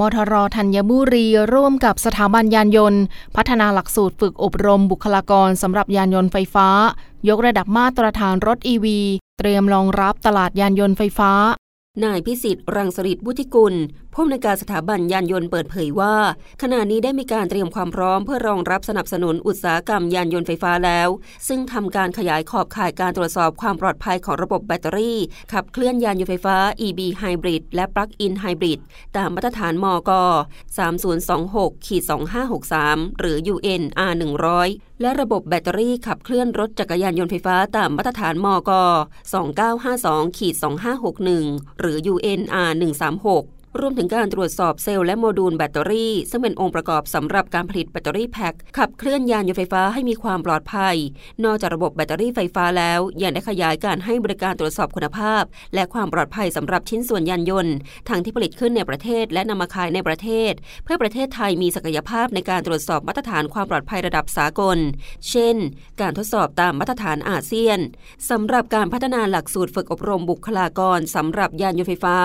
มทรธัญบุรี ร่วมกับสถาบันยานยนต์ พัฒนาหลักสูตรฝึกอบรมบุคลากรสำหรับยานยนต์ไฟฟ้า ยกระดับมาตรฐานรถ EV เตรียมรองรับตลาดยานยนต์ไฟฟ้า นายพิสิทธิ์รังสริตบุธิกุลผู้อำนวยการสถาบันยานยนต์เปิดเผยว่า ขณะนี้ได้มีการเตรียมความพร้อมเพื่อรองรับสนับสนุนอุตสาหกรรมยานยนต์ไฟฟ้าแล้ว ซึ่งทำการขยายขอบข่ายการตรวจสอบความปลอดภัยของระบบแบตเตอรี่ ขับเคลื่อนยานยนต์ไฟฟ้า EB Hybrid และ Plug-in Hybrid ตามมาตรฐานมก3026-2563 หรือ UN R100 และระบบแบตเตอรี่ขับเคลื่อนรถจักรยานยนต์ไฟฟ้าตามมาตรฐานมอก 2952-2561 หรือ UN R136 รวมถึงการตรวจสอบเซลล์และโมดูลแบตเตอรี่ ซึ่งเป็นองค์ประกอบสำหรับการผลิตแบตเตอรี่แพ็คขับเคลื่อนยานยนต์ไฟฟ้าให้มีความปลอดภัย นอกจากระบบแบตเตอรี่ไฟฟ้าแล้วยังได้ขยายการให้บริการตรวจสอบคุณภาพ และความปลอดภัยสำหรับชิ้นส่วนยานยนต์ทั้งที่ผลิตขึ้นในประเทศ และนำมาขายในประเทศ เพื่อประเทศไทยมีศักยภาพในการตรวจสอบมาตรฐานความปลอดภัยระดับสากล เช่น การทดสอบตามมาตรฐานอาเซียนสำหรับการพัฒนาหลักสูตรฝึกอบรมบุคลากรสำหรับยานยนต์ไฟฟ้า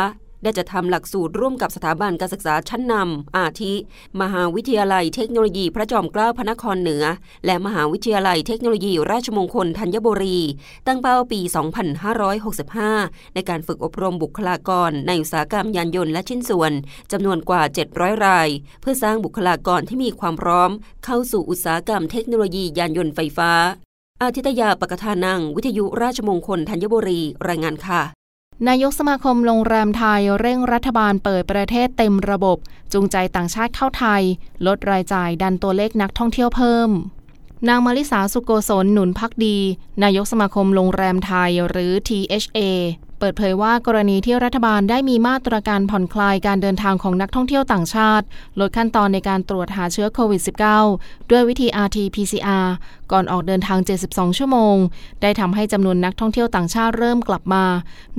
ได้จะทำหลักสูตรร่วมกับสถาบันการศึกษาชั้นนำอาทิ มหาวิทยาลัยเทคโนโลยีพระจอมเกล้าพระนครเหนือ และมหาวิทยาลัยเทคโนโลยีราชมงคลธัญบุรี ตั้งเป้าปี 2565 ในการฝึกอบรมบุคลากรในอุตสาหกรรมยานยนต์และชิ้นส่วนจำนวนกว่า 700 ราย เพื่อสร้างบุคลากรที่มีความพร้อม เข้าสู่อุตสาหกรรมเทคโนโลยียานยนต์ไฟฟ้าอาทิตยาปกทานัง วิทยุราชมงคลธัญบุรี รายงานค่ะ นายกสมาคมโรงแรมไทยเร่งรัฐบาลเปิดประเทศเต็มระบบ จูงใจต่างชาติเข้าไทย ลดรายจ่ายดันตัวเลขนักท่องเที่ยวเพิ่ม นางมาริสาสุโกศลหนุนพักดี นายกสมาคมโรงแรมไทยหรือ THA เปิดเผยว่ากรณีที่รัฐบาลได้มีมาตรการผ่อนคลายการเดินทางของนักท่องเที่ยวต่างชาติ ลดขั้นตอนในการตรวจหาเชื้อโควิด -19 ด้วยวิธี RT-PCR ก่อนออกเดินทาง 72 ชั่วโมง ได้ทำให้จำนวนนักท่องเที่ยวต่างชาติเริ่มกลับมา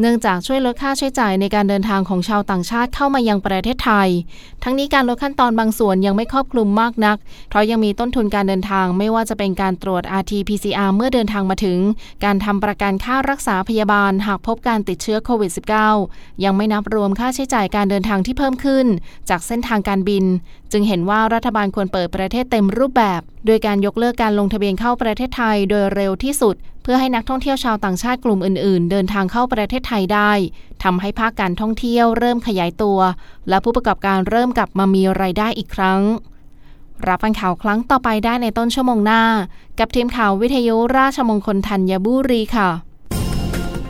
เนื่องจากช่วยลดค่าใช้จ่ายในการเดินทางของชาวต่างชาติเข้ามายังประเทศไทย ทั้งนี้การลดขั้นตอนบางส่วนยังไม่ครอบคลุมมากนัก เพราะยังมีต้นทุนการเดินทาง ไม่ว่าจะเป็นการตรวจ RT-PCR เมื่อเดินทางมาถึง การทำประกันค่ารักษาพยาบาลหากพบการติดเชื้อโควิด -19 ยังไม่นับรวมค่าใช้จ่ายการเดินทางที่เพิ่มขึ้น จากเส้นทางการบิน จึงเห็นว่ารัฐบาลควรเปิดประเทศเต็มรูปแบบ โดยการยกเลิกการลงทะเบียนเข้าประเทศไทยโดยเร็วที่สุด เพื่อให้นักท่องเที่ยวชาวต่างชาติกลุ่มอื่น ๆ เดินทางเข้าประเทศไทยได้ทำให้ภาคการท่องเที่ยวเริ่มขยายตัว และผู้ประกอบการเริ่มกลับมามีรายได้อีกครั้งรับฟังข่าวครั้งต่อไปได้ในต้นชั่วโมงหน้า กับทีมข่าววิทยุราชมงคลธัญบุรีค่ะ